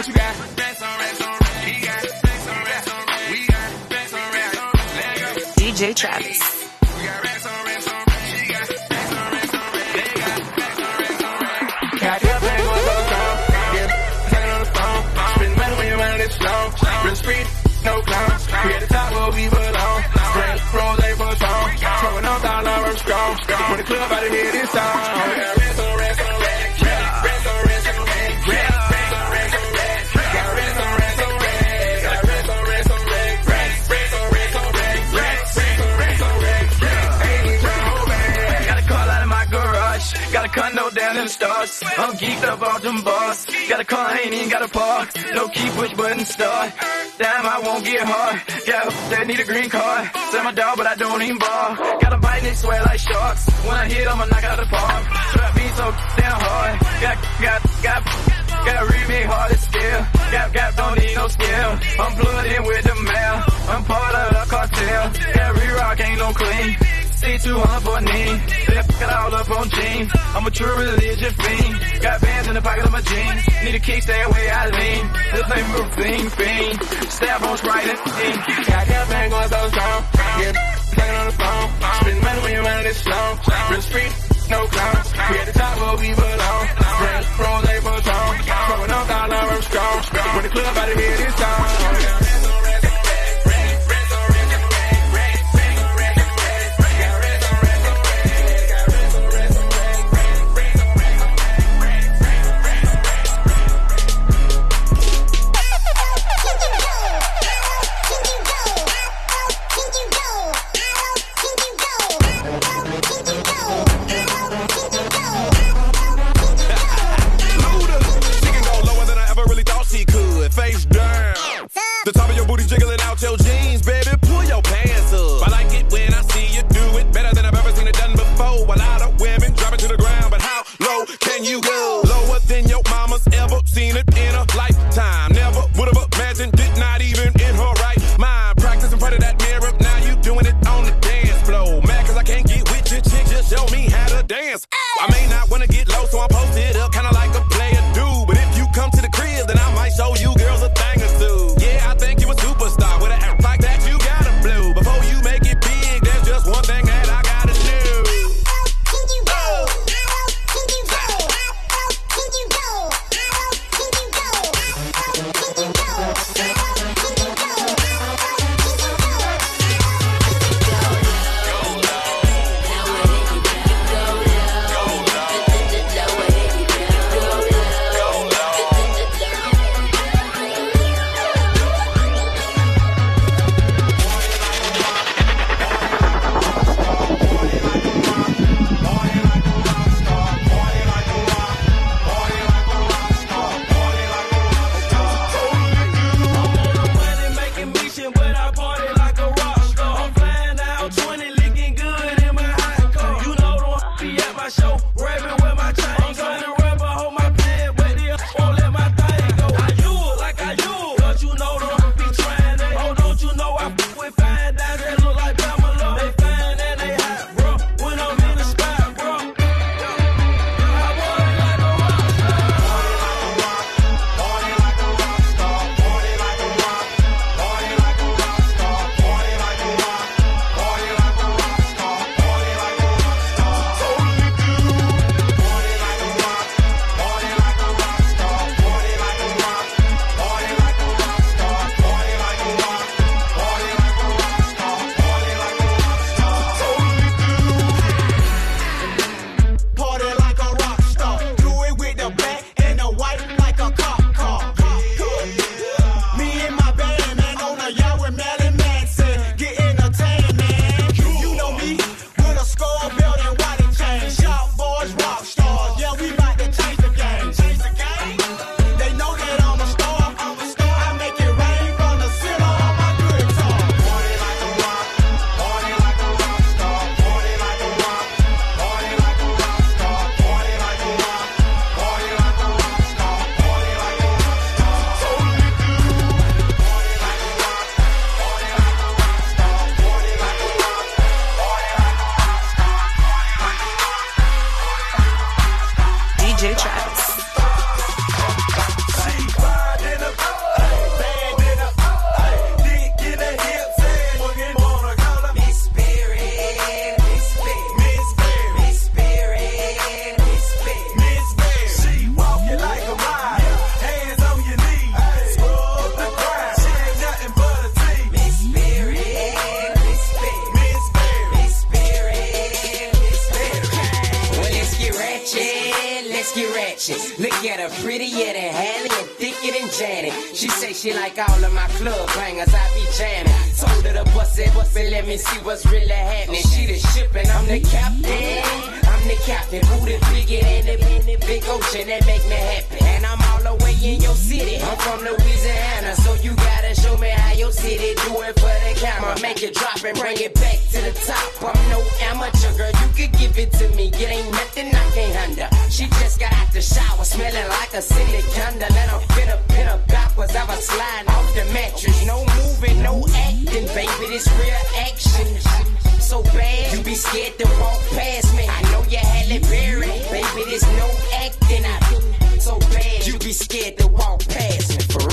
What you got? DJ Travis. Real street, no clowns. We at the top where we belong. Grand Rose, they belong. Throwing up dollar, I'm strong. When the club out of here, this time. I'm geeked up off them bars. Got a car, ain't even got a park. No key, push button, start. Damn, I won't get hard. Yeah, that need a green card. Send my dog, but I don't even bar. Got a bite, they swear like sharks. When I hit, I'ma knock out the park. Trap me so damn hard. Got, got, got, got remake hard as scale. Got, got, don't need no skill. I'm blooded with the mail. I'm part of the cartel. Every rock ain't no clean. Stay too hard for a name. Then I fuck it all up on jeans. I'm a true religion fiend. Got bands in the pocket of my jeans. Need a kick, stay away, I lean. This name routine, fiend. Stab on Sprite and fiend. Got that bang on those down. Get playing on the phone. Spend money when you're out of this long. Real street, no clown. We at the top where we belong. Red, rose, they belong. Throwing up, dollar, I'm strong. When the club out of here, this song. the camera, make it drop and bring it back to the top. I'm no amateur, girl, you could give it to me. It ain't nothing I can't handle. She just got out the shower, smelling like a silly candle. And I'm up, pin up backwards, I was sliding off the mattress. No moving, no acting, baby, this real action. So bad, you be scared to walk past me. I know you're Halle Berry, baby, there's no acting. I so bad, you be scared to walk past me. For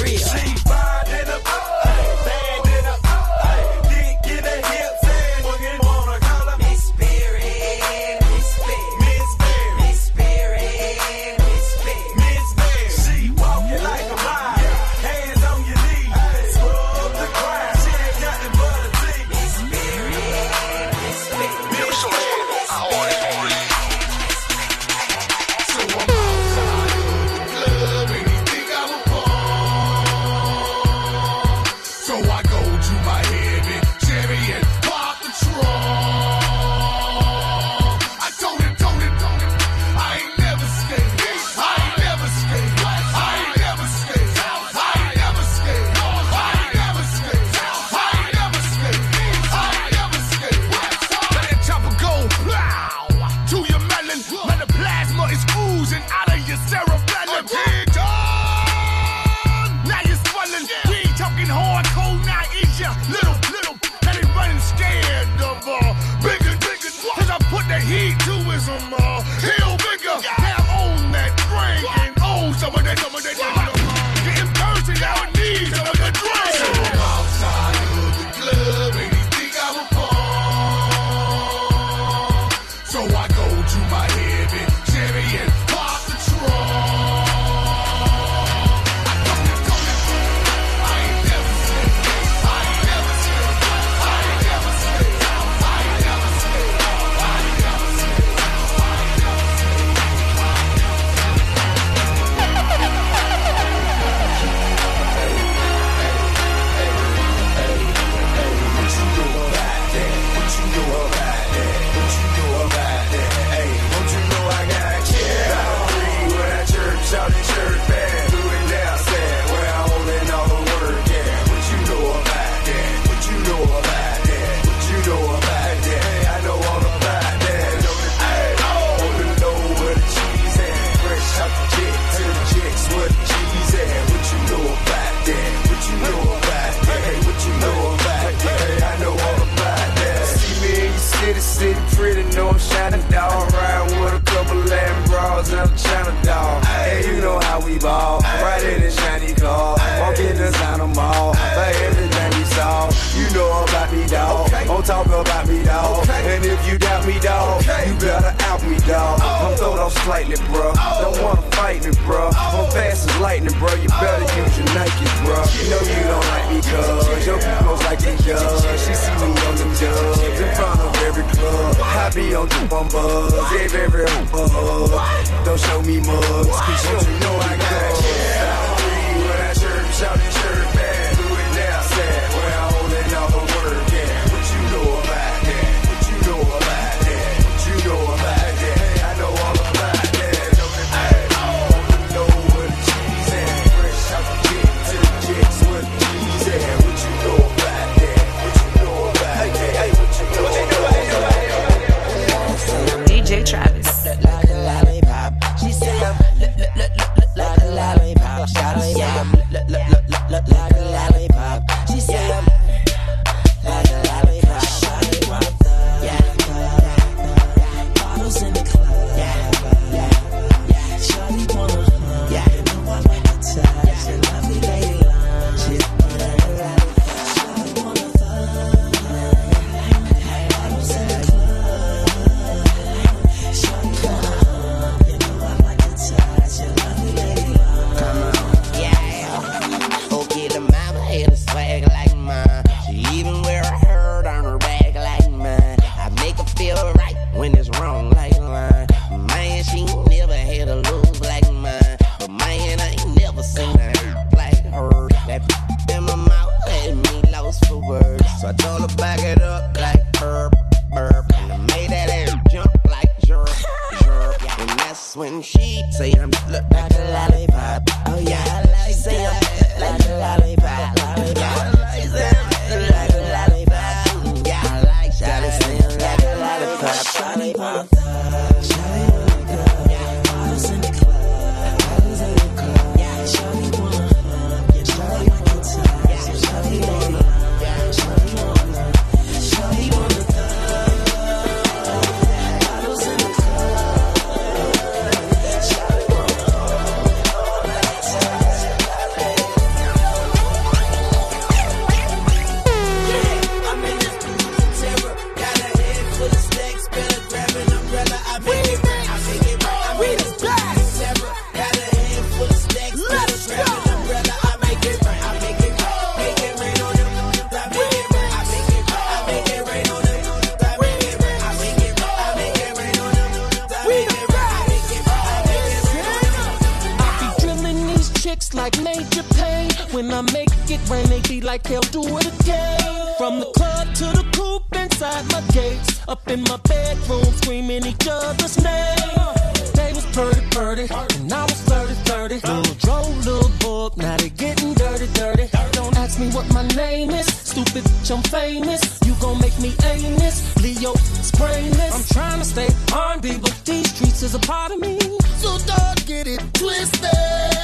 like major pain. When I make it rain, they be like, hell, do it again. From the club to the coop inside my gates. Up in my bedroom, screaming each other's name. Was purdy, purdy, and I was flirty, flirty. Little drove, little book, now they getting dirty, dirty. Don't ask me what my name is. Stupid, bitch, I'm famous. You gon' make me aimless. Leo, it's. I'm trying to stay R&B, but these streets is a part of me. So don't get it twisted.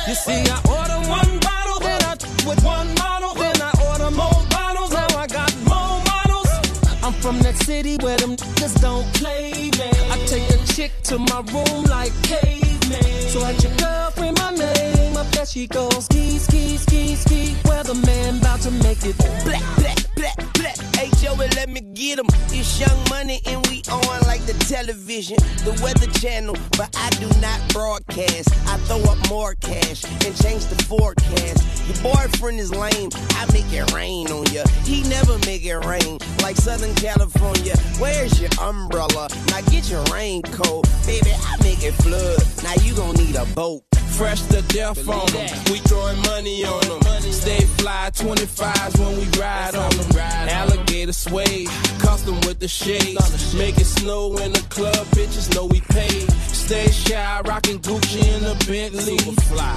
You see, I order one bottle, then I with one model, then I order more bottles. Now I got from that city where them niggas don't play, man. I take a chick to my room like caveman. So at your girlfriend, my name up there she goes. Ski, ski, ski, ski. Weatherman about to make it black, black, black, black. Hey Joey, let me get 'em. It's Young Money and we on like the television, the Weather Channel. But I do not broadcast. I throw up more cash and change the forecast. Your boyfriend is lame. I make it rain on ya. He never make it rain like Southern California. Where's your umbrella? Now get your raincoat, baby. I make it flood. Now you gon' need a boat. Fresh to death on them. We throwing money on them. Stay fly 25s when we ride on them. Alligator suede, custom with the shades. Make it snow in the club, bitches know we paid. Stay shy, rocking Gucci in a Bentley.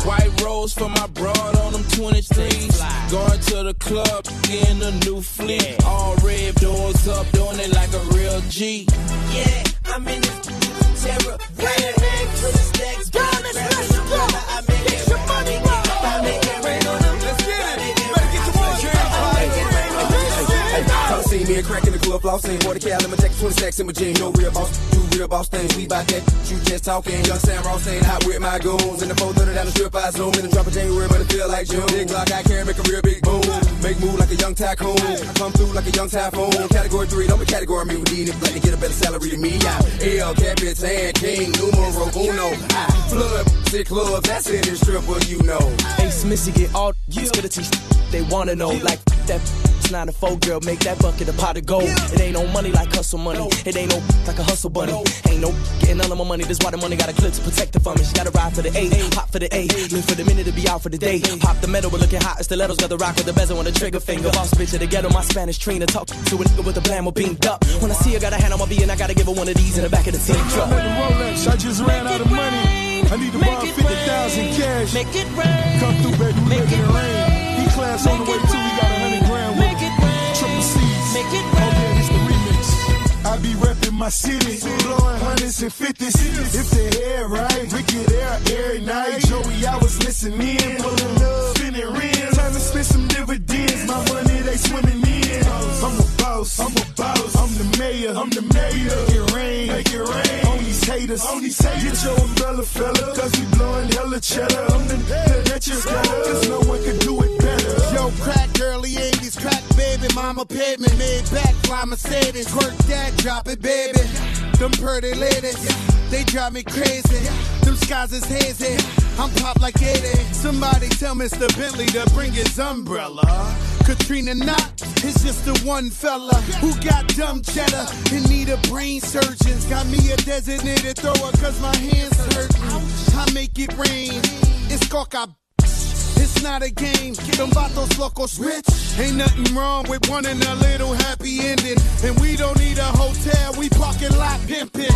White rose for my broad on them 23s. Going to the club, in a new fleet. All red doors up, doing it like a real G. Yeah, I'm in this terror. A head full of stacks. Diamonds, let's go. Me and crack in the club, flossing. Boy, the cal, me take 20 stacks in my jean. No real boss, do real boss things. We bout that, you just talking. Young Sam Ross saying hot with my goons. In the 430 down the strip, I zoom in and drop a January, but it feel like June. Big Glock, I can make a real big boom. Make move like a young tycoon. I come through like a young typhoon. Category 3, don't be category me with niggas. Let me get a better salary than me. I'm L, Capitan, King, numero uno. I flood, sick clubs, that's it, it's triple, you know. Ace Missy get all yeah. to teach they wanna know. Like that it's not a four girl, make that bucket a pot of gold. It ain't no money like hustle money. It ain't no like a hustle bunny. Ain't no getting none of my money. This why the money got a clip to protect the from me. She gotta ride for the A, pop for the A, live for the minute to be out for the day. Pop the metal, we're looking hot. Stilettos got the rock with the bezel on the trigger finger. Boss bitch at the ghetto, my Spanish trainer. Talk to a nigga with a blammo beamed up. When I see her, got a hand on my B and I gotta give her one of these in the back of the team truck. Rolex, I just ran out of money. I need to borrow 50,000 cash. Make it rain. Come through, baby, we making it rain. E class on the way too, we got a hundred Be reppin' my city, blowing hundreds and fifties. If the hair right, we get air every night. Joey, I was listening, pulling up, spinning rims. Time to spend some dividends. My money they swimming in. I'm a boss, I'm a boss. I'm the mayor, I'm the mayor. Make it rain, make it rain. On these haters, on these haters. Get your umbrella, fella, cause we blowing hella cheddar. I'm the nigga that you cause no one can do it better. Yo, crack early 80s, crack baby, mama pavement, made back, fly Mercedes, work that, drop it, baby. Them pretty ladies, they drive me crazy. Them skies is hazy, I'm pop like 80. Somebody tell Mr. Bentley to bring his umbrella. Katrina Knott is just the one fella who got dumb cheddar and need a brain surgeons. Got me a designated thrower cause my hands hurt. I make it rain. It's coca it's not a game. Get them vatos locos rich. Ain't nothing wrong with wanting a little happy ending. And we don't need a hotel, we parking lot pimping.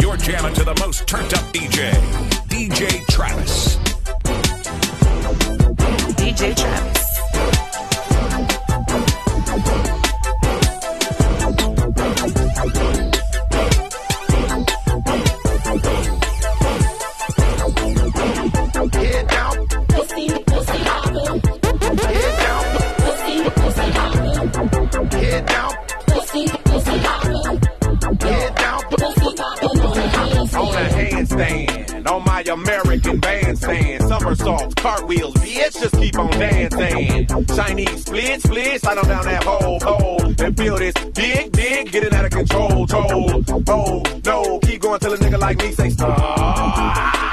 You're jamming to the most turned up DJ, DJ Travis. DJ Travis. American bandstand. Somersaults, cartwheels, bitch, just keep on dancing. Chinese splits, splits, slide on down that hole, hole. And feel this big, big, getting out of control, toll. Oh, no, keep going till a nigga like me say stop.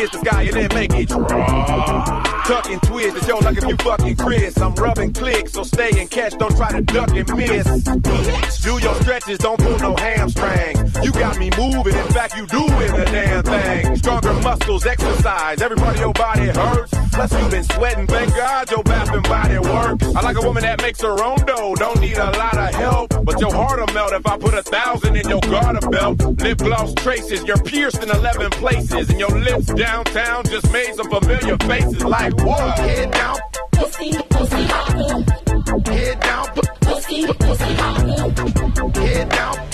Kiss the sky and then make it. Tuck and twist, it's yo like if you fucking Chris. I'm rubbing clicks, so stay and catch, don't try to duck and miss. Do your stretches, don't pull no hamstring. You got me moving, in fact, you doing the damn thing. Stronger muscles, exercise, every part of your body hurts. Plus, you've been sweating, thank God your bath body works. I like a woman that makes her own dough, don't need a lot of help. But your heart'll melt if I put a thousand in your garter belt. Lip gloss traces, you're pierced in 11 places, and your lips downtown just made some familiar faces like what? Head down. Pussy, pussy hoppin'. Head down. Pussy, pussy hoppin'. Head down.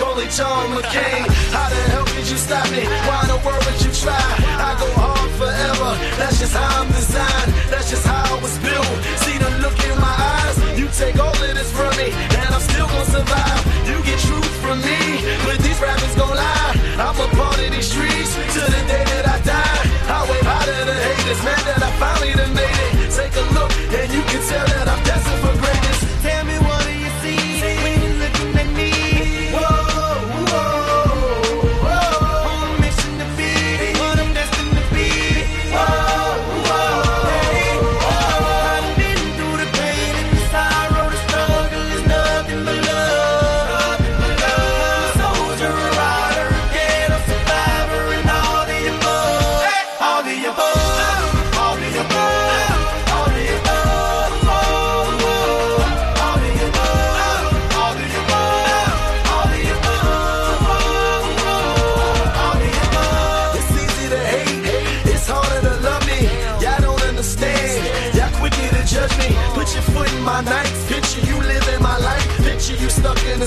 It John McCain. How the hell could you stop me? Why in the world would you try? I go hard forever, that's just how I'm designed. That's just how I was built. See the look in my eyes, you take all of this from me, and I'm still gonna survive. You get truth from me, but these rappers gon' lie. I'm a part of these streets till the day that I die. I wave high to the haters, man, that I finally done made it. Take a look, and you can tell that I'm destined for greatness. In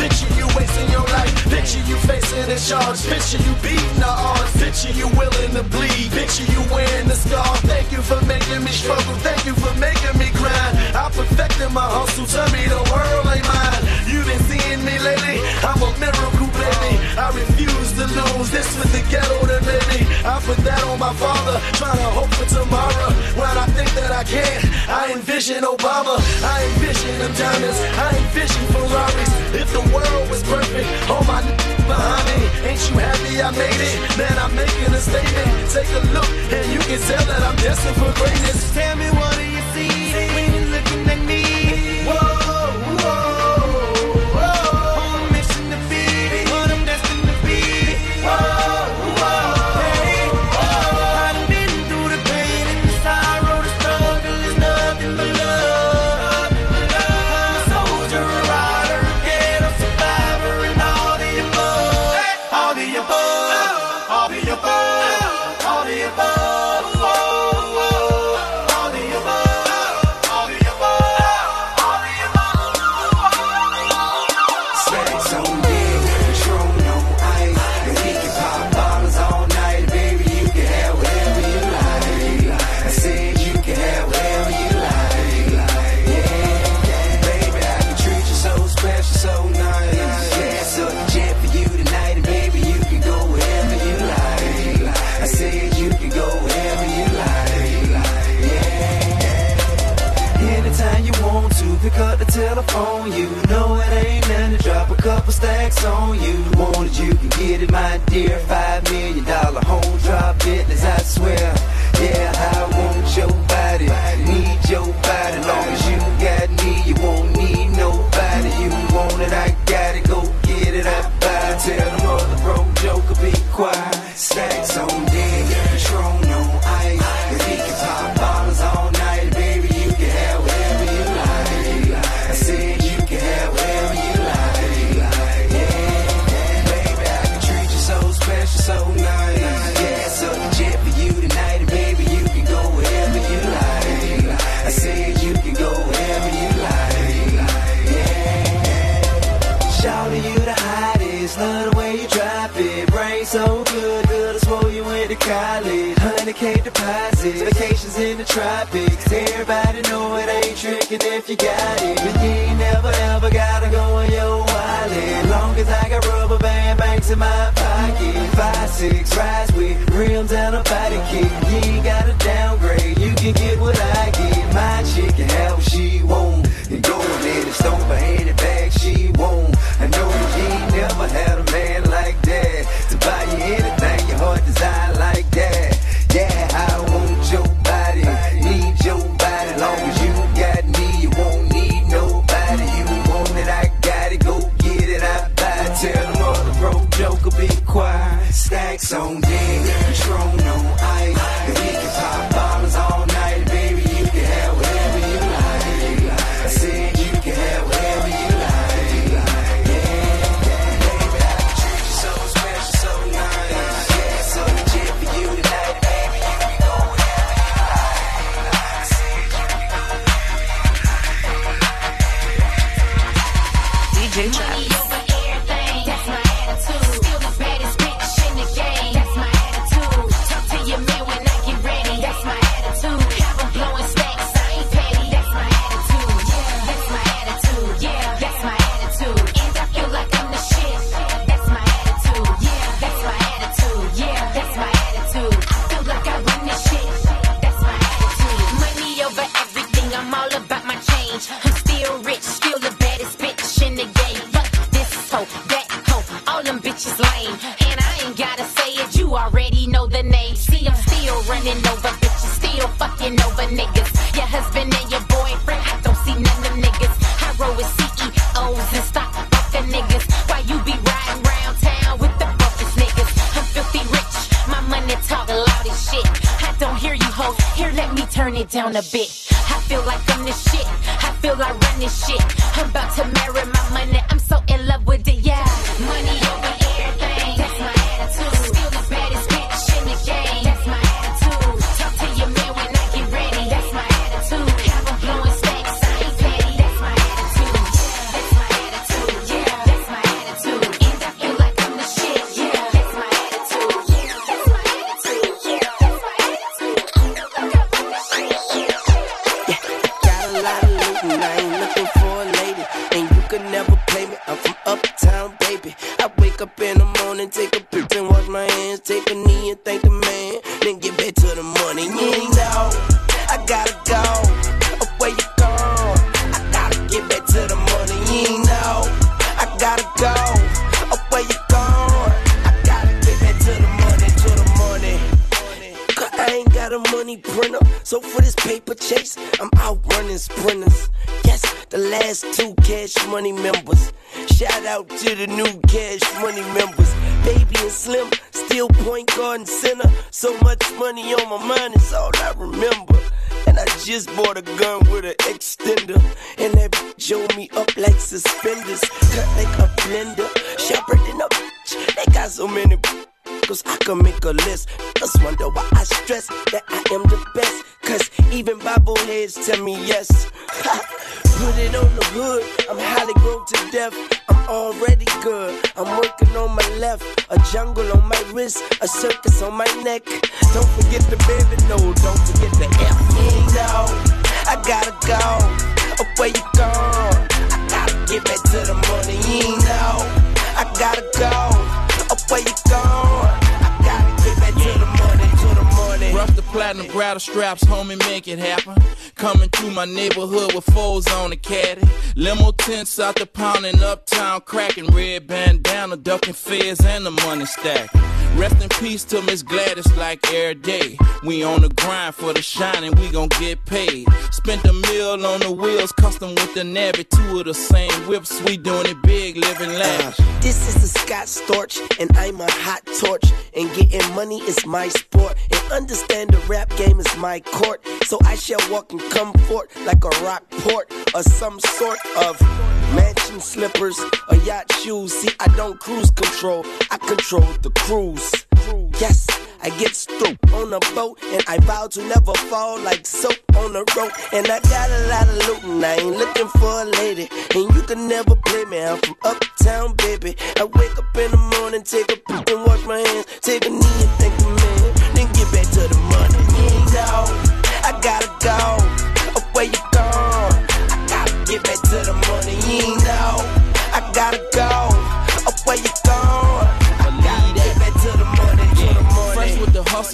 picture you wasting your life. Picture you facing a charge, picture you beating the odds. Picture you willing to bleed, picture you wearing the scar. Thank you for making me struggle, thank you for making me grind. I perfected my hustle, tell me the world ain't mine. You've been seeing me lately, I'm a miracle, baby. I refuse to lose, this was the ghetto that made me. I put that on my father, trying to hope for tomorrow. When I think that I can, I envision Obama, I envision them diamonds, I envision Ferraris. If the world was perfect, all my n- behind me, ain't you happy I made it? Man, I'm making a statement. Take a look, and you can tell that I'm destined for greatness. Tell me what it's on you. Want it, you can get it, my dear. Five million dollar home drop Bentleys, I swear. Yeah, I want your body, need your body. Long as you got me, you won't need nobody. You want it, I got it. Go get it, I buy. Tell them other broke joker be quiet. Stacks on. Vacations in the tropics. Everybody know it ain't tricking if you got it. But you ain't never ever gotta go on your wallet. Long as I got rubber band banks in my pocket. Five, six, rides with rims and a body kit. You ain't gotta downgrade. You can get what I get. My chick can have what she want. And go and let it stomp her DJ Trap. on a bitch. the last two Cash Money members. Shout out to the new Cash Money members. Baby and Slim, still point guard and center. So much money on my mind, it's all I remember. And I just bought a gun with an extender. And that showed me up like suspenders. Cut like a blender. Sharper than a bitch. They got so many circles. Can make a list. Just wonder why I stress that I am the best. Cause even Bibleheads tell me yes. Put it on the hood, I'm highly grown to death. I'm already good, I'm working on my left. A jungle on my wrist, a circus on my neck. Don't forget the baby, no, don't forget the F. no. I gotta go, where you gone? I gotta get back to the money, you know. I gotta go where you going? I gotta get back to the Rough the platinum, grab the straps, homie, make it happen. Coming through my neighborhood with foes on the caddy. Limo tents out the pound and uptown cracking. Red bandana, ducking fears and the money stack. Rest in peace to Miss Gladys like every day. We on the grind for the shine and we gon' get paid. Spent a meal on the wheels, custom with the Navy. Two of the same whips, we doing it big, living lavish. This is the Scott Storch and I'm a hot torch. And getting money is my sport. And understand the rap game is my court. So I shall walk in comfort like a rock port or some sort of mansion slippers or yacht shoes. See, I don't cruise control, I control the cruise. Yes. I get through on a boat and I vow to never fall like soap on a rope. And I got a lot of loot and I ain't looking for a lady. And you can never play me, I'm from uptown, baby. I wake up in the morning, take a poop and wash my hands, take a knee and thank the man, then get back to the money. Dog, I gotta go.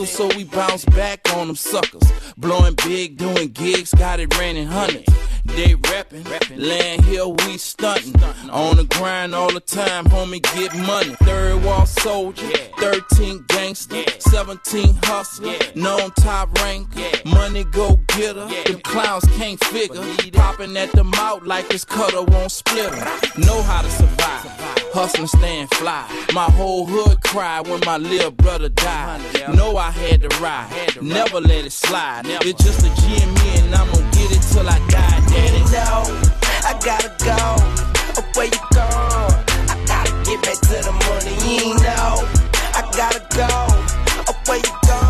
Hustle, so we bounce back on them suckers. Blowing big, doing gigs, got it raining hundreds. They rapping, land here, we stunting. On the grind all the time, homie, get money. Third wall soldier, 13 gangster, 17 hustler, known top rank. Money go getter, them clowns can't figure. Popping at the mouth like this cutter won't split 'em. Know how to survive, hustling, staying fly. My whole hood cried when my little brother died. Know I had to ride, never let it slide. It's just a G and me, and I'm gonna get it till I die, daddy. No, I gotta go. Where you gone? I gotta get back to the money. You know, I gotta go. Where you gone?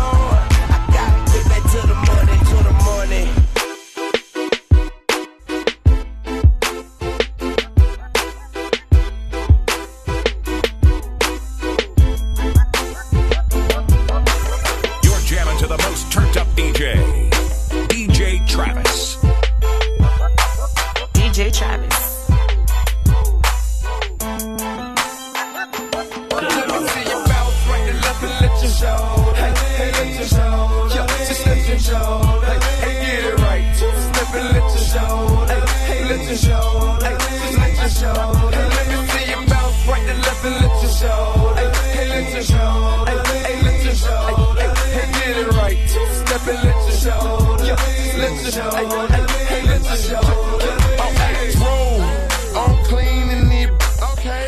I'm clean it.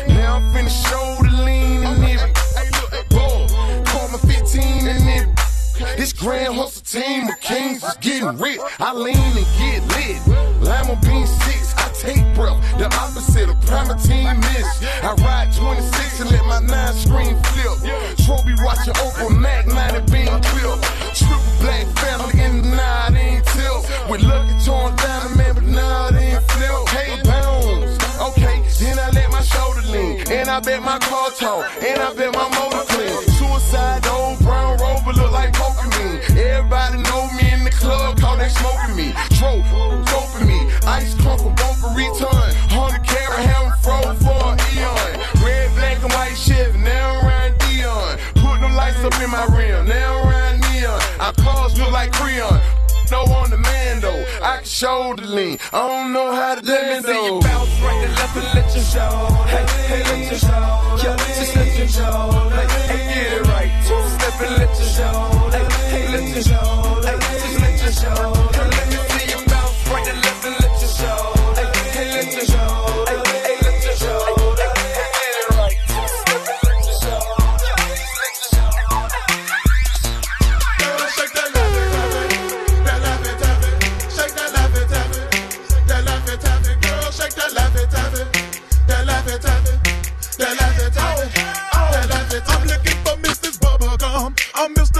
Now I'm finna show the lean in it. Call me 15 in it. This grand hustle team of kings is getting rich. I lean and get lit. Lima bean six, I take breath. The opposite of Primatene miss. I ride 26 and let my nine screen flip. Trophy watching Uncle Mac, 90 beam clip. Triple black family in the tilt. With lucky torn down the man, but now it ain't flip. Hey, pounds. Okay, then I let my shoulder lean. And I bet my car talk. And I bet my motor clean. Suicide, old brown rover look like Pokemon. Everybody know me in the club, cause they smoking me. Tro, doping me. Ice crumple, bumper return. 100 carat, froze for an eon. Red, black, and white Chevy, now around Dion. Put them lights up in my rim, now around neon. Our cars look like Creon. No on the I can show the lean. I don't know how to. Let me see you bounce right to left and let you show. Hey, hey, let you show. Yeah, just let you show. Hey, get it right. Two step and let you show. Hey, hey, let you show. Hey, just let you show.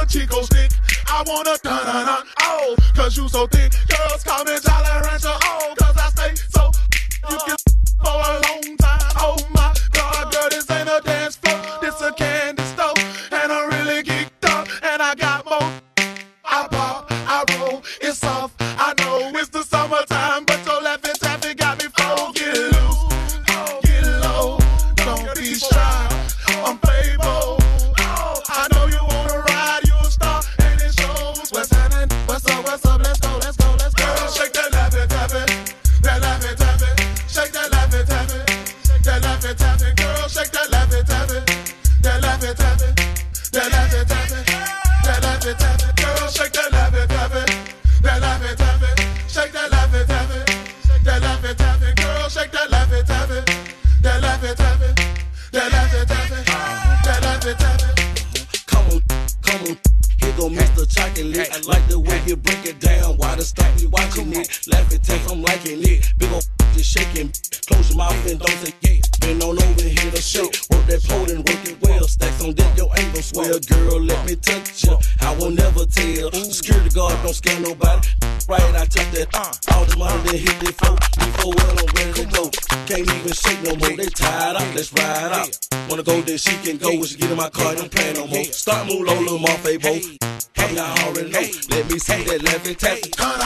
Chico Stick. I wanna dun dun dun, oh, cause you so thick. Girls call me Jolly know get in my car, don't plan no more. Start move low, little Marfay, boy. I'm not already know. Let me see that left and tap.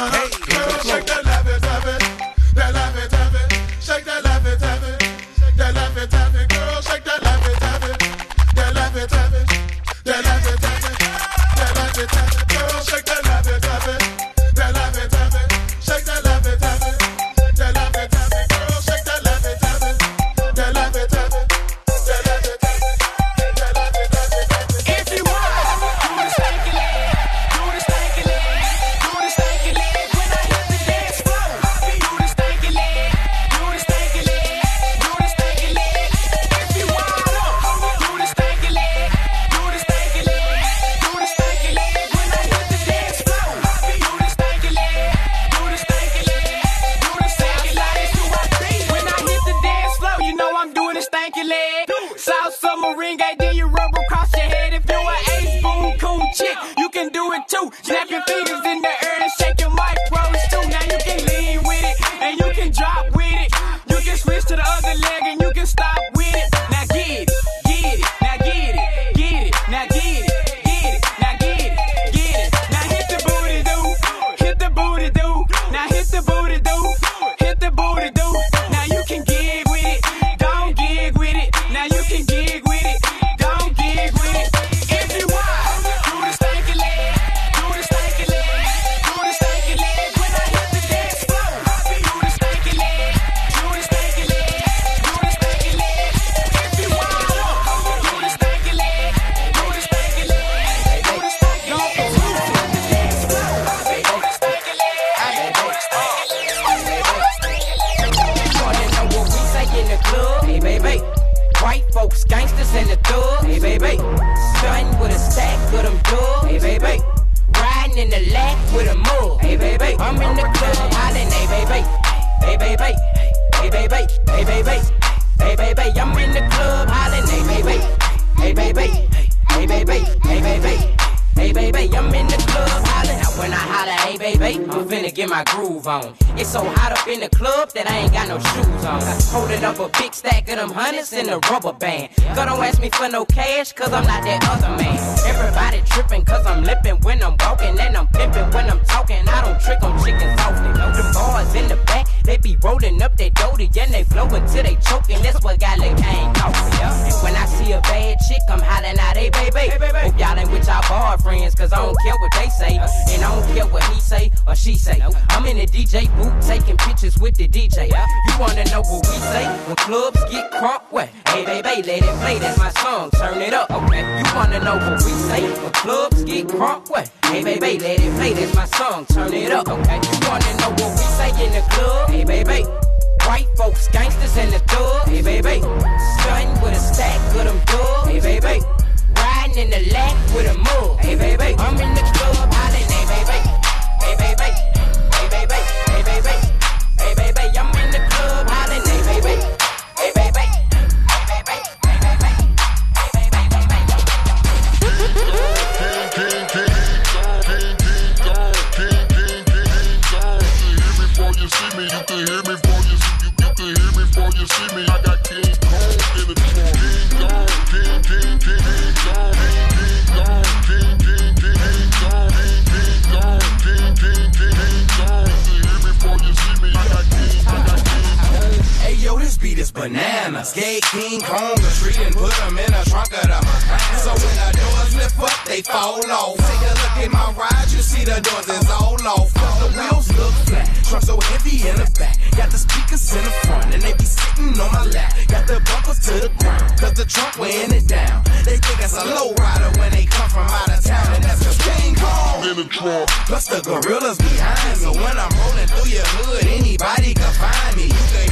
baby, let it play. That's my song. Turn it up, okay? You wanna know what we say? The clubs get crunk, what? Hey, baby, let it play. That's my song. Turn it up, okay? You wanna know what we say in the club? Hey, baby. White folks, gangsters, in the thugs. Hey, baby. Stunning with a stack of them thugs. Hey, baby. Riding in the lap with a mug. Hey, baby. I'm in the club. I can hear me before you, you can hear me before you see me. I got bananas. skate King Kong a tree and put him in a trunk of the So when the doors lift up, they fall off. Take a look at my ride, you see the doors is all off. Cause the wheels look flat, trunk so heavy in the back. Got the speakers in the front, and they be sitting on my lap. Got the bumpers to the ground, cause the trunk weighing it down. They think it's a low rider when they come from out of town, and that's cause King Kong in the trunk. Plus the gorillas behind me. So when I'm rolling through your hood, anybody can find me. You can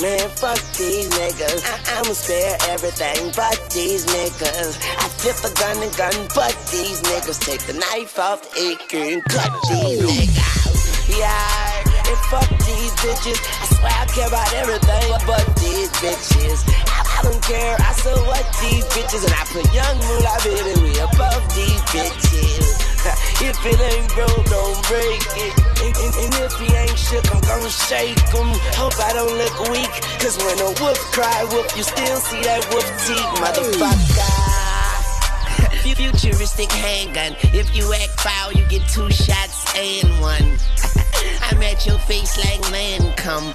Man, fuck these niggas. I- I'ma spare everything but these niggas. I flip a gun and gun, but these niggas take the knife off the AK and cut these niggas. Yeah, and fuck these bitches. I swear I care about everything but these bitches. I, don't care. I so what these bitches, and I put young moolah baby way above these bitches. If it ain't broke, don't break it. And, and, and if he ain't shook, I'm gonna shake him. Hope I don't look weak. Cause when a wolf cry wolf, you still see that wolf teeth, motherfucker. Futuristic handgun. If you act foul, you get two shots and one. I'm at your face like Lancome.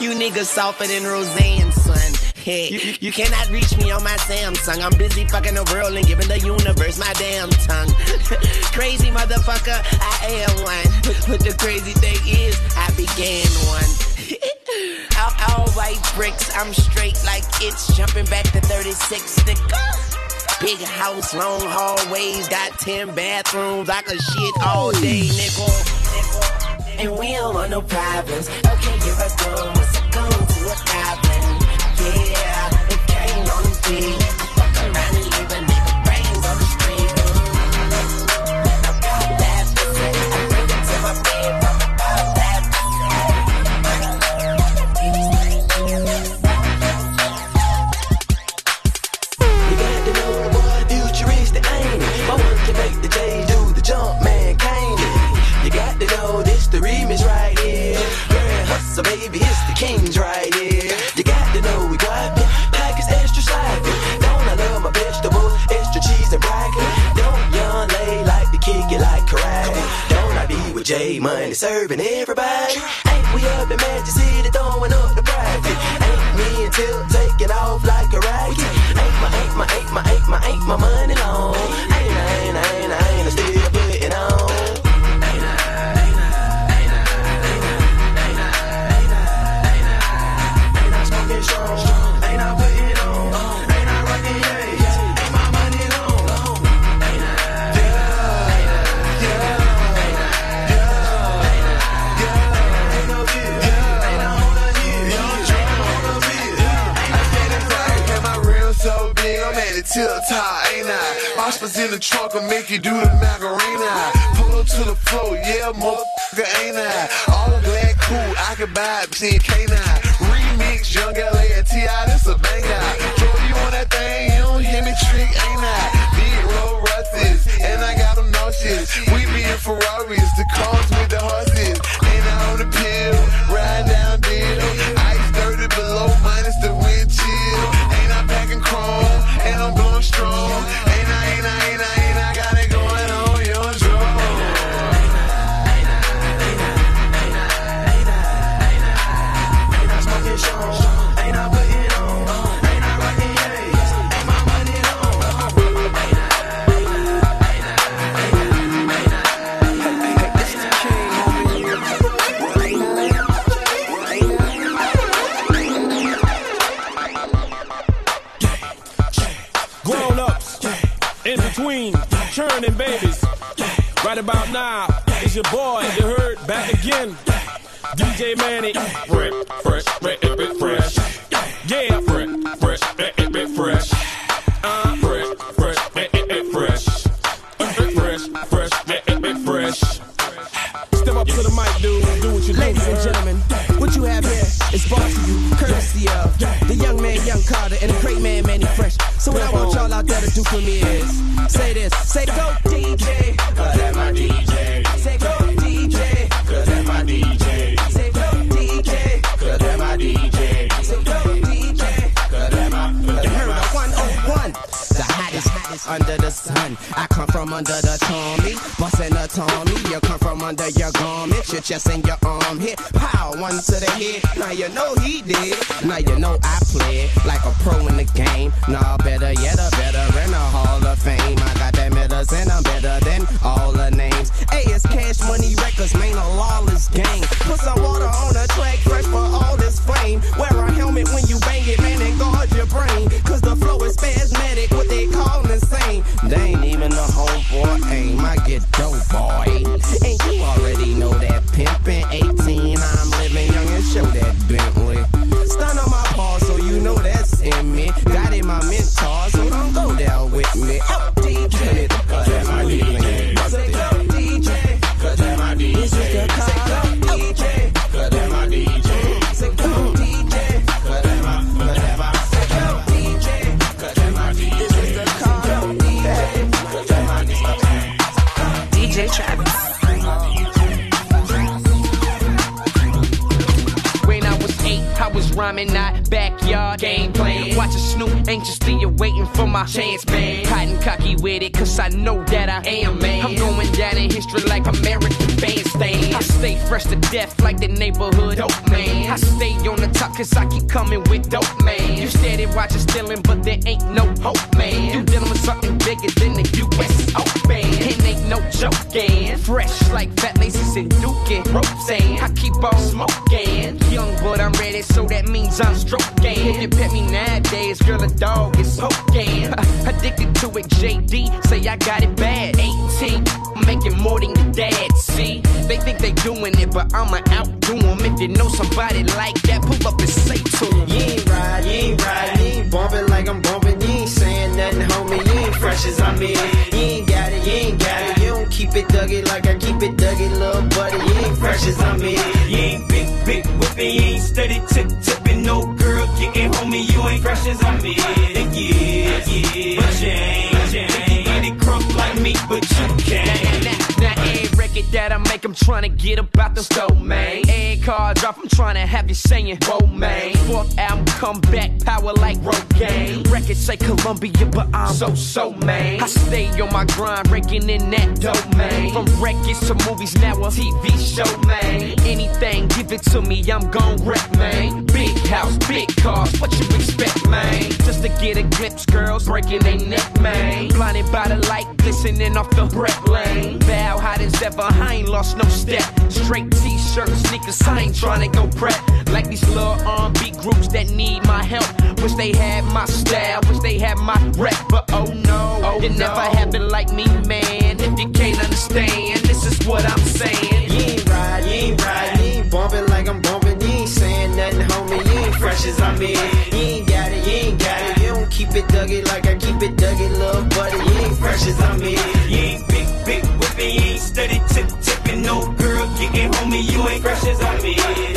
you niggas softer than Roseanne, son. You, you cannot reach me on my Samsung. I'm busy fucking the world and giving the universe my damn tongue. crazy motherfucker, I am one. But, the crazy thing is, I began one. all, all white bricks, I'm straight like it's jumping back to 36, nigga. Big house, long hallways, got 10 bathrooms. I could shit all day, nigga. And we don't want no problems. Okay, you're a gun. What's a gun to a goblin? Came on Money serving everybody? In the trunk, I'll make you do the Macarena. Pull up to the floor, yeah, motherfucker, ain't I? All black, cool, I can buy it, seeing K9. Remix, Yung L.A. and T.I., this a banger. Throw you on that thing, you don't hear me trick, ain't I? Big roll rusties, and I got them nauseous. We be in Ferraris, the cars with the horses. Ain't I on the pill, DJ Manny, fresh, fresh, fresh, fresh, fresh. Yeah, fresh, fresh, fresh, fresh, fresh. Uh, fresh, fresh, fresh, fresh. Uh, Fresh, fresh, fresh, fresh. Step up to the mic, dude. Do what you do. Ladies and gentlemen, what you have here is brought to you courtesy of the young man, Young Carter, and the great man, Mannie Fresh. So what I want y'all out there to do for me is say this, say go DJ, cause that's my DJ. Say go DJ, cause that's my DJ. Under the sun. I come from under the Tommy, bustin' the Tommy. You come from under your garment, your chest and your arm hit. Pow, one to the head. Now you know he did. Now you know I played like a pro in the game. Nah, better yet, a veteran, a Hall of Fame. I got that medicine, I'm better than all the names. Hey, it's Cash Money Records, man, a lawless gang. Put some water on the track, fresh for all this flame. Wear a helmet when you bang it, man, and guard your brain. Cause the flow is spasmodic, what they call insane. They ain't even a homeboy aim. I get dope, boy. And you already know that pimpin' 18. I in our backyard game plan. Watching Snoop anxiously awaiting for my chance, man. Hot and cocky with it, cause I know that I am, man. I'm going down in history like American bandstand. I stay fresh to death like the neighborhood dope man. I stay on the top cause I keep coming with dope man. You steady watching stealing, but there ain't no hope, man. You dealing with something bigger than the US Open. It ain't no joking. Fresh like fat laces and dookie. Roseanne. I keep on smoking. Young, but I'm ready, so that means I'm stroking. If you pet me nowadays, girl, a dog is poking. Addicted to it, JD. Say I got it bad. 18. I'm making more than your dad. See, they think they doing it, but I'ma outdo 'em. If you know somebody like that, pull up and say to 'em. You ain't ride, you ain't ride, you ain't bumping like I'm bumping. You ain't saying nothing, homie. You ain't fresh as I'm in. You ain't got it, you ain't got it. You it duggy like I keep it duggy, little buddy. You ain't fresh as I'm in. You ain't big, big whipping, you ain't steady tip tipping, no girl kicking, homie. You ain't fresh as I'm in. Yeah, yeah, but you ain't, but you ain't get it like me, but you that I make, I'm trying to get about the stove, man. Every car drop, I'm trying to have you saying, whoa, man. Fourth album, come back, power like Rogaine. Records say Columbia, but I'm so, so, man. I stay on my grind, raking in that dope, man. From records to movies, now a TV show, man. Anything, give it to me, I'm gon' rep, man. Big house, big cars, what you expect, man? Just to get a glimpse, girls breaking their neck, man. Blinded by the light, glistening off the rep lane. Bow hot as ever, I ain't lost no step. Straight t-shirt, sneakers, I ain't tryna go prep. Like these little R&B groups that need my help. Wish they had my style, wish they had my rep, but oh no, oh, it never happened like me, man. If you can't understand, this is what I'm saying. You ain't ride, you ain't ride, you ain't bumping like I'm bumping. You ain't saying nothing, homie. You ain't fresh as I'm in. You ain't got it, you ain't got it. You don't keep it duggy like I keep it duggy, little buddy. You ain't fresh as I'm in. You ain't no girl kicking, homie. You ain't fresh as I'm in.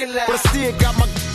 But I still got my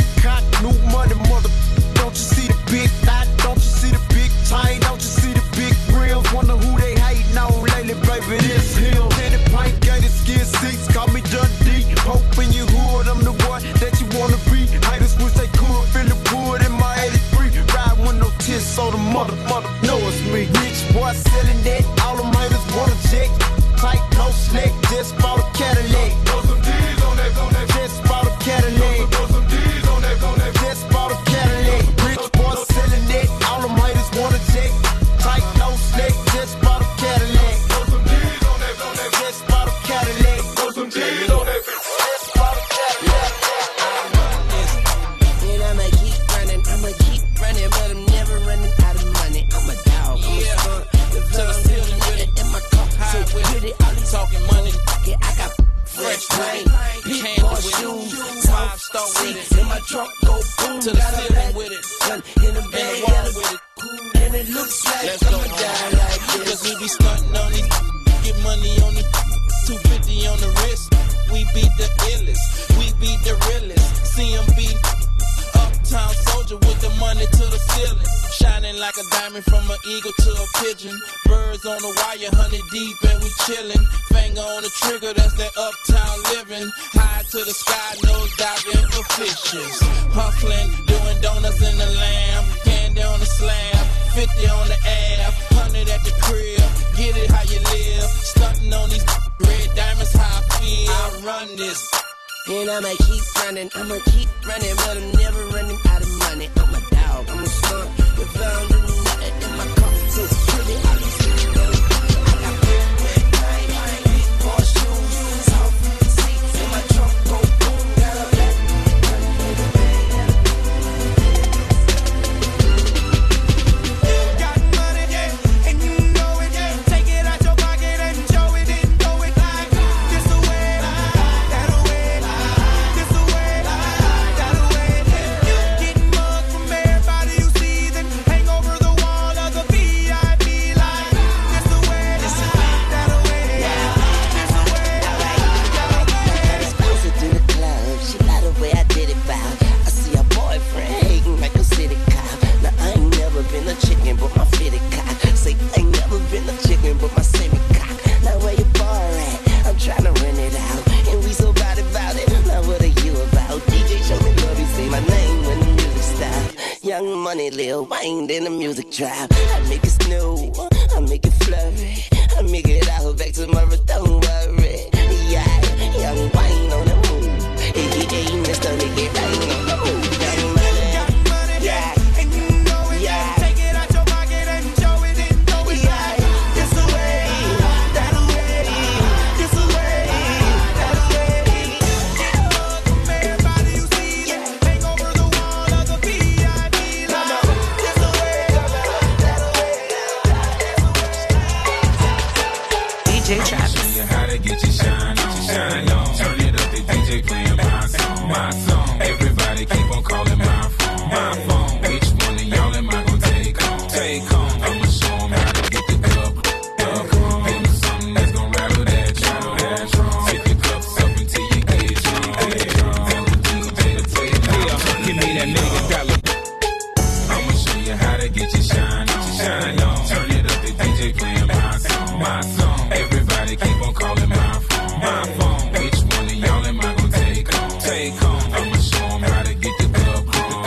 get your shine on. Shine on. Turn it up, the DJ playing my song. My song. Everybody keep on calling my phone. My phone. Which one of y'all am I gonna take home? Take home. I'ma show 'em how to get the club on.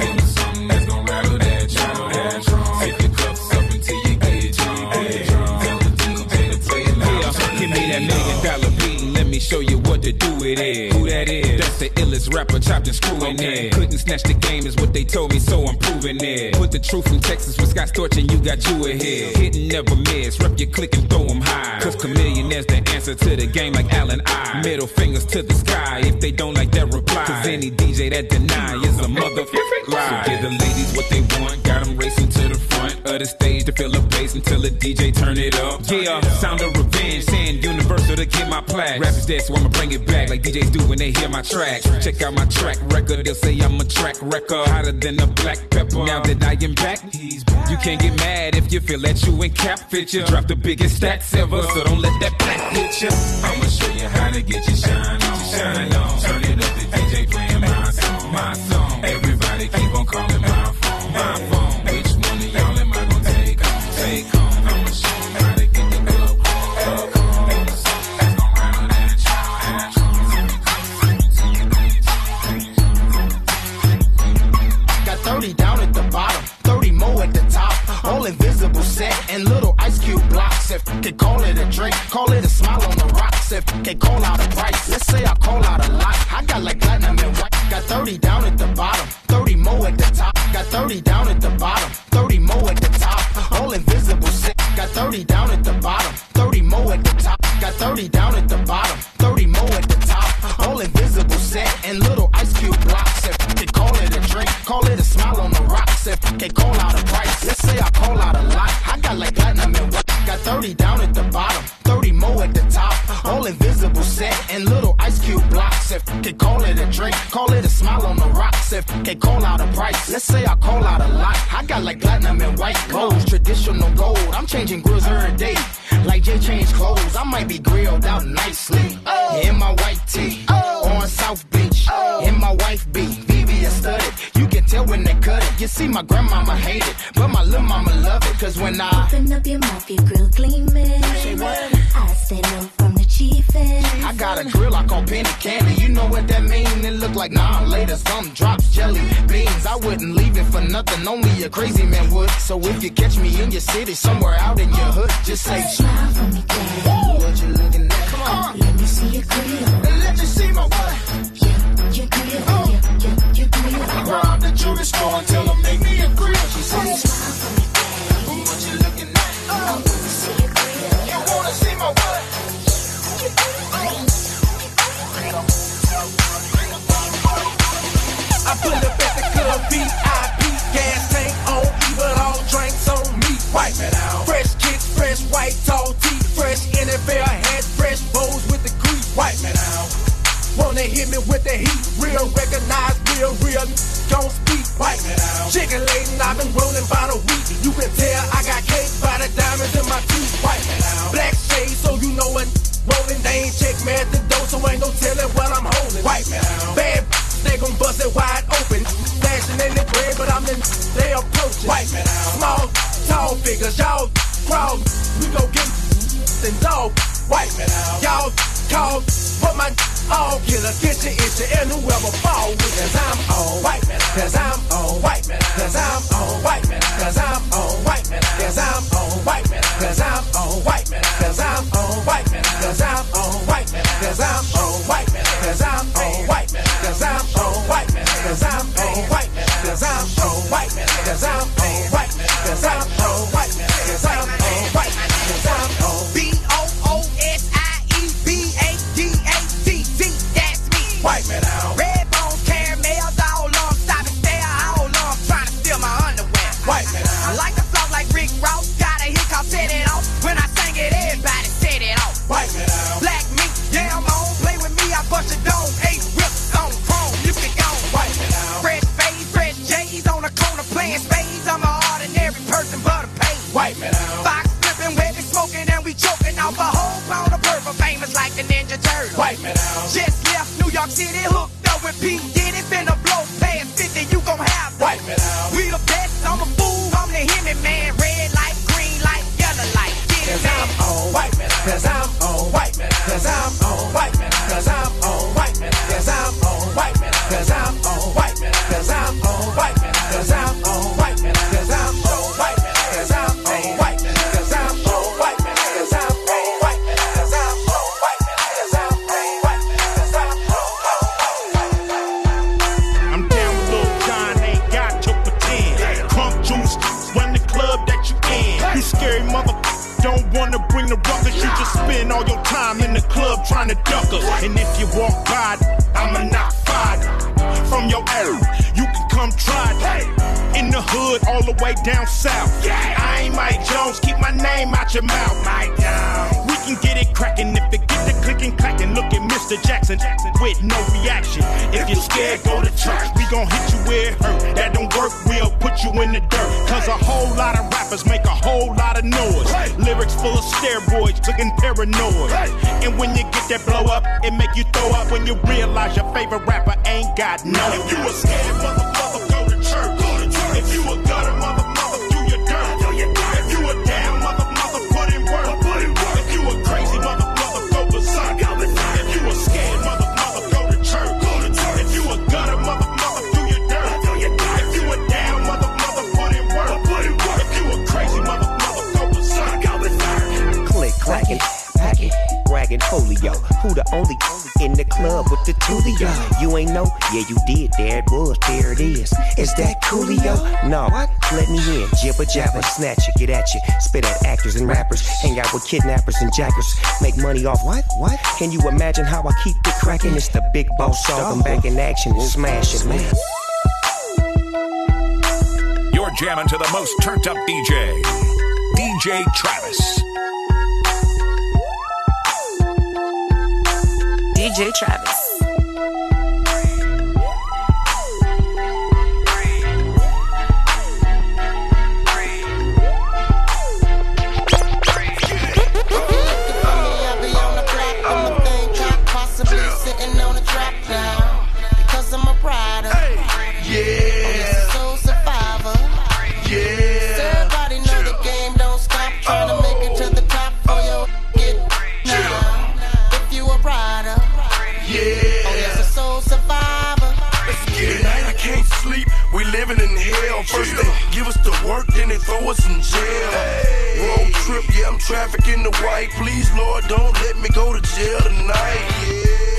Give 'em something that's gonna rattle that drum. Sip your cups up until you get drunk. Tell the DJ to play it loud. Give me that million dollar beat and let me show you what to do with it. Who that is? That's the illest rapper chopped and screwing it. Couldn't snatch the game is what they told me, so I'm proving it. Put the truth in Texas with Scott Storch and you got you ahead. Hit and never miss, rep your click and throw 'em high. Cause Chamillion is the answer to the game like Allen I. Middle fingers to the sky if they don't like that reply. Cause any DJ that deny is a motherfucking lie. So give the ladies what they want, got 'em racing to the front of the stage to fill the place until the DJ turn it up. Yeah, sound of revenge, saying universal to get my plaque. Rap is dead, so I'ma bring it back like DJs do when they hear my track. Check out my track record, they'll say I'm a track record, hotter than a black pepper. Now that I am back, you can't get mad if you feel that you in cap fit you. Drop the biggest stats ever, so don't let that black hit you. I'ma show you how to get your shine on. Shine on. Turn it up, the DJ playing they call it a drink, call it a smile on the rocks. If they call out a price, let's say I call out a lot. I got like platinum and white. Got 30 down at the bottom, 30 more at the top. Got 30 down at the bottom, 30 more at the top. All invisible set. Got 30 down at the bottom, 30 more at the top. Got 30 down at the bottom, 30 more at the top. All invisible set and little ice cube blocks. If they call it a drink, call it a smile on the rocks. If they call out a price, Like platinum and white gold, traditional gold. I'm changing grills every day. Like Jay changed clothes, I might be grilled out nicely. Oh. In my white tee, oh. on South Beach. Oh. In my wife be VVS studded. You can tell when they cut it. You see, my grandmama hate it, but my little mama love it. Cause when I Open up your mouth, your grill gleaming. I stay low from the chief end. I got a grill I call penny candy. You know what that mean? It look like nah later. Some drops jelly beans. I wouldn't leave it for nothing. Only a crazy man would. So if you catch me in your city, somewhere out in your hood, just say Smile for me, daddy. What you looking at? Come on. Let me see your grill. And let you see my what? Yeah, your grill. Oh. Your, your, your grill. Rob the jewelry store and tell them make me I pull up at the club, VIP, gas tank on, even all drinks on me. Wipe it out. Fresh kicks, fresh white tall tee, fresh NFL hat, fresh bows with the grease. Wipe it out. Wanna hit me with the heat, real recognize, real, real. Don't speak, wipe it out. Chicken laden, I've been rolling by the week. You can tell I got cake by the diamonds in my teeth. Wipe it out. Black shades, so you know what rolling. They ain't check me at the door, so ain't no telling what I'm. Wipe it out. Bad they gon' bust it wide open. Flashing in the bread, but I'm in, they approaching. Wipe it out. Small, tall figures, y'all crawl. We go get and dog. Wipe it out. Y'all call, but my all killer, get your issue, and whoever fall with Cause I'm on, wipe it out. Cause I'm on, wipe it out. Cause I'm on, wipe it out. Cause I'm on, wipe it out. Cause I'm on, wipe it out. Cause I'm out. If it get the clickin' clackin'. Look at Mr. Jackson with no reaction. If you're scared, go to church. We gon' hit you where it hurt. That don't work, we'll put you in the dirt. Cause a whole lot of rappers make a whole lot of noise. Lyrics full of steroids, looking paranoid. And when you get that blow up, it make you throw up when you realize your favorite rapper ain't got no. If you a scared mother, the only in the club with the tulio? You ain't know? Yeah, you did. There it was. There it is. Is that Coolio? No. Let me in. Jibber jabber, snatch it, get at you. Spit at actors and rappers. Hang out with kidnappers and jackers. Make money off what? What? Can you imagine how I keep it cracking? It's the big boss dog. I'm back in action and smashing, man. You're jamming to the most turned up DJ, DJ Travis. J. Travis. Throw us in jail. Road trip, yeah, I'm trafficking the white. Please, Lord, don't let me go to jail tonight.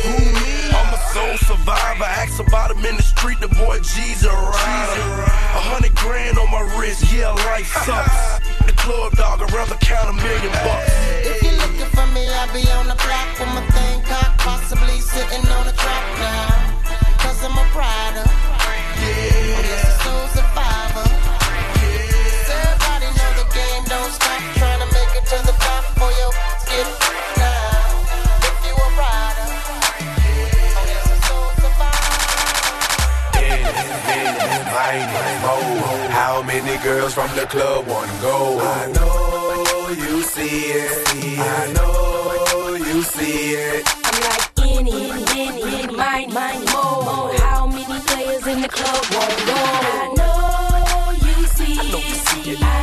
Who me? I'm a soul survivor. Ask about him in the street, the boy G's a rider. A hundred grand on my wrist, yeah, life sucks. The club dog around the count a million bucks. If you're looking for me, I'll be on the block with my thing cocked, possibly sitting on a track now. Cause I'm a rider. Yeah. Oh, yes, a soul survivor. Don't stop. Trying to make it to the top for your get now. If you a rider. Oh, yes, a soul How many girls from the club wanna go? I know you see it. I know you see it. I'm like any, any, any, mine, mine, more. How many players in the club wanna go? I know you see it.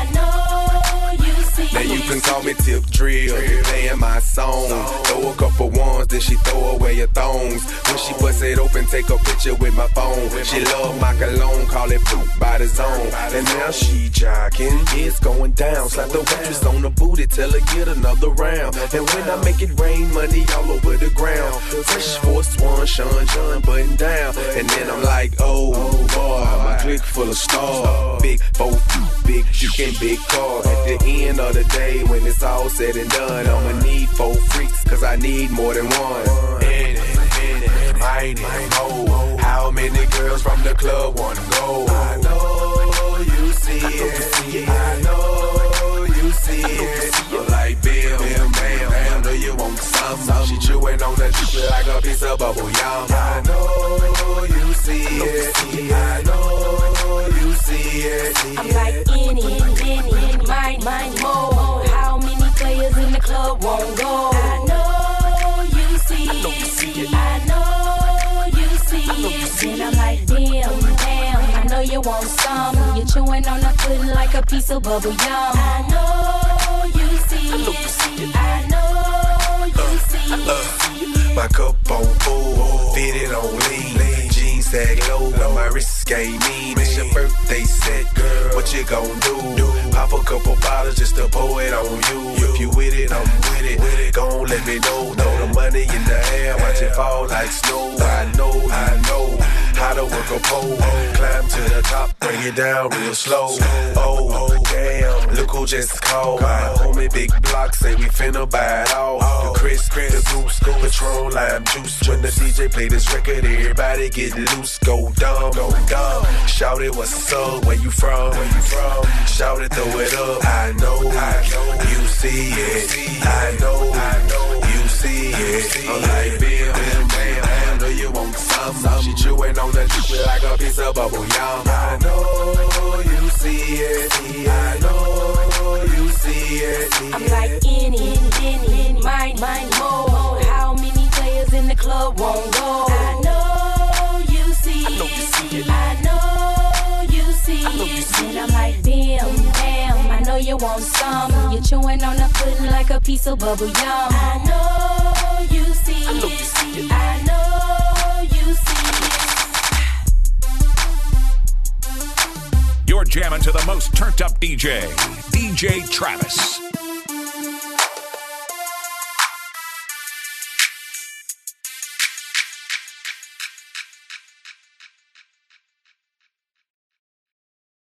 Can call me Tip Drill, playing my song. Throw a couple ones, then she throw away her thongs. When she bust it open, take a picture with my phone. She love my cologne, call it poop by the zone. And now she jocking, it's going down. Slap the waitress on the booty, tell her get another round. And when I make it rain, money all over the ground. Fresh Force One, Sean John, button down. And then I'm like, oh boy, my clique full of stars. Big four, big and big car. At the end of the day, when it's all said and done, I'ma need four freaks, cause I need more than one. In it, in it, mine it, oh. How many girls from the club wanna go? I know you see it. I know you see it. You like Bill, Bill, Bam, Bam, know you want some. She chewing on the chip like a piece of bubble yum. I know you see it. I know you see it. I'm like any, any, any, mine, mine, many club won't go? I know you see it. I know you see it. Then I'm like, damn, damn. I know you want some. You're chewing on the pudding like a piece of bubble yum. I know you see it. I know you see it. My cup on full, fitted on lean. Sag low, but my wrist game mean. It's your birthday set, girl. What you gon' do? do? Pop a couple bottles just to pour it on you. If you with it, I'm with it. Gon' let me know. Throw the money in the air, watch it fall like snow. I know, I know how to work a pole. Climb to the top, bring it down real slow. Oh, damn, look who just called. My homie Big Block say we finna buy it all. The Chris, the Goose, Patron, lime juice. When the DJ play this record, everybody get loose, go dumb, go dumb. Shout it, what's up? Where you from? Where you from? Shout it, throw it up. I know, I know, you see it. I know, I know, you see it. I'm like Bill, know you want. She chewing on the chip like a piece of bubble yum. I know you see it. I know you see it. I'm like any, any, mine, mine, more. How many players in the club won't go? I know you see it. I know you see it. Then I'm like, damn, damn. I know you want some. You're chewing on the pudding like a piece of bubble yum. I know you see it. I know you see it. You're jamming to the most turned up DJ, DJ Travis.